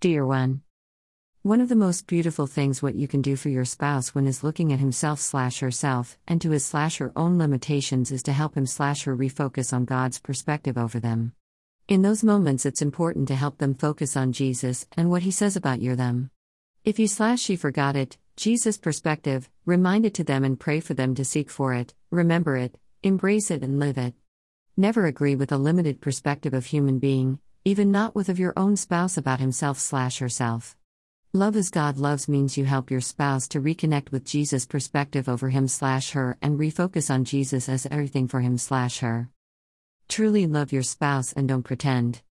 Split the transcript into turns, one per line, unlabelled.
Dear one. One of the most beautiful things what you can do for your spouse when is looking at himself slash herself and to his slash her own limitations is to help him slash her refocus on God's perspective over them. In those moments it's important to help them focus on Jesus and what he says about your them. If you slash she forgot it, Jesus perspective, remind it to them and pray for them to seek for it, remember it, embrace it and live it. Never agree with a limited perspective of human being, even not with of your own spouse about himself slash herself. Love as God loves means you help your spouse to reconnect with Jesus' perspective over him slash her and refocus on Jesus as everything for him slash her. Truly love your spouse and don't pretend.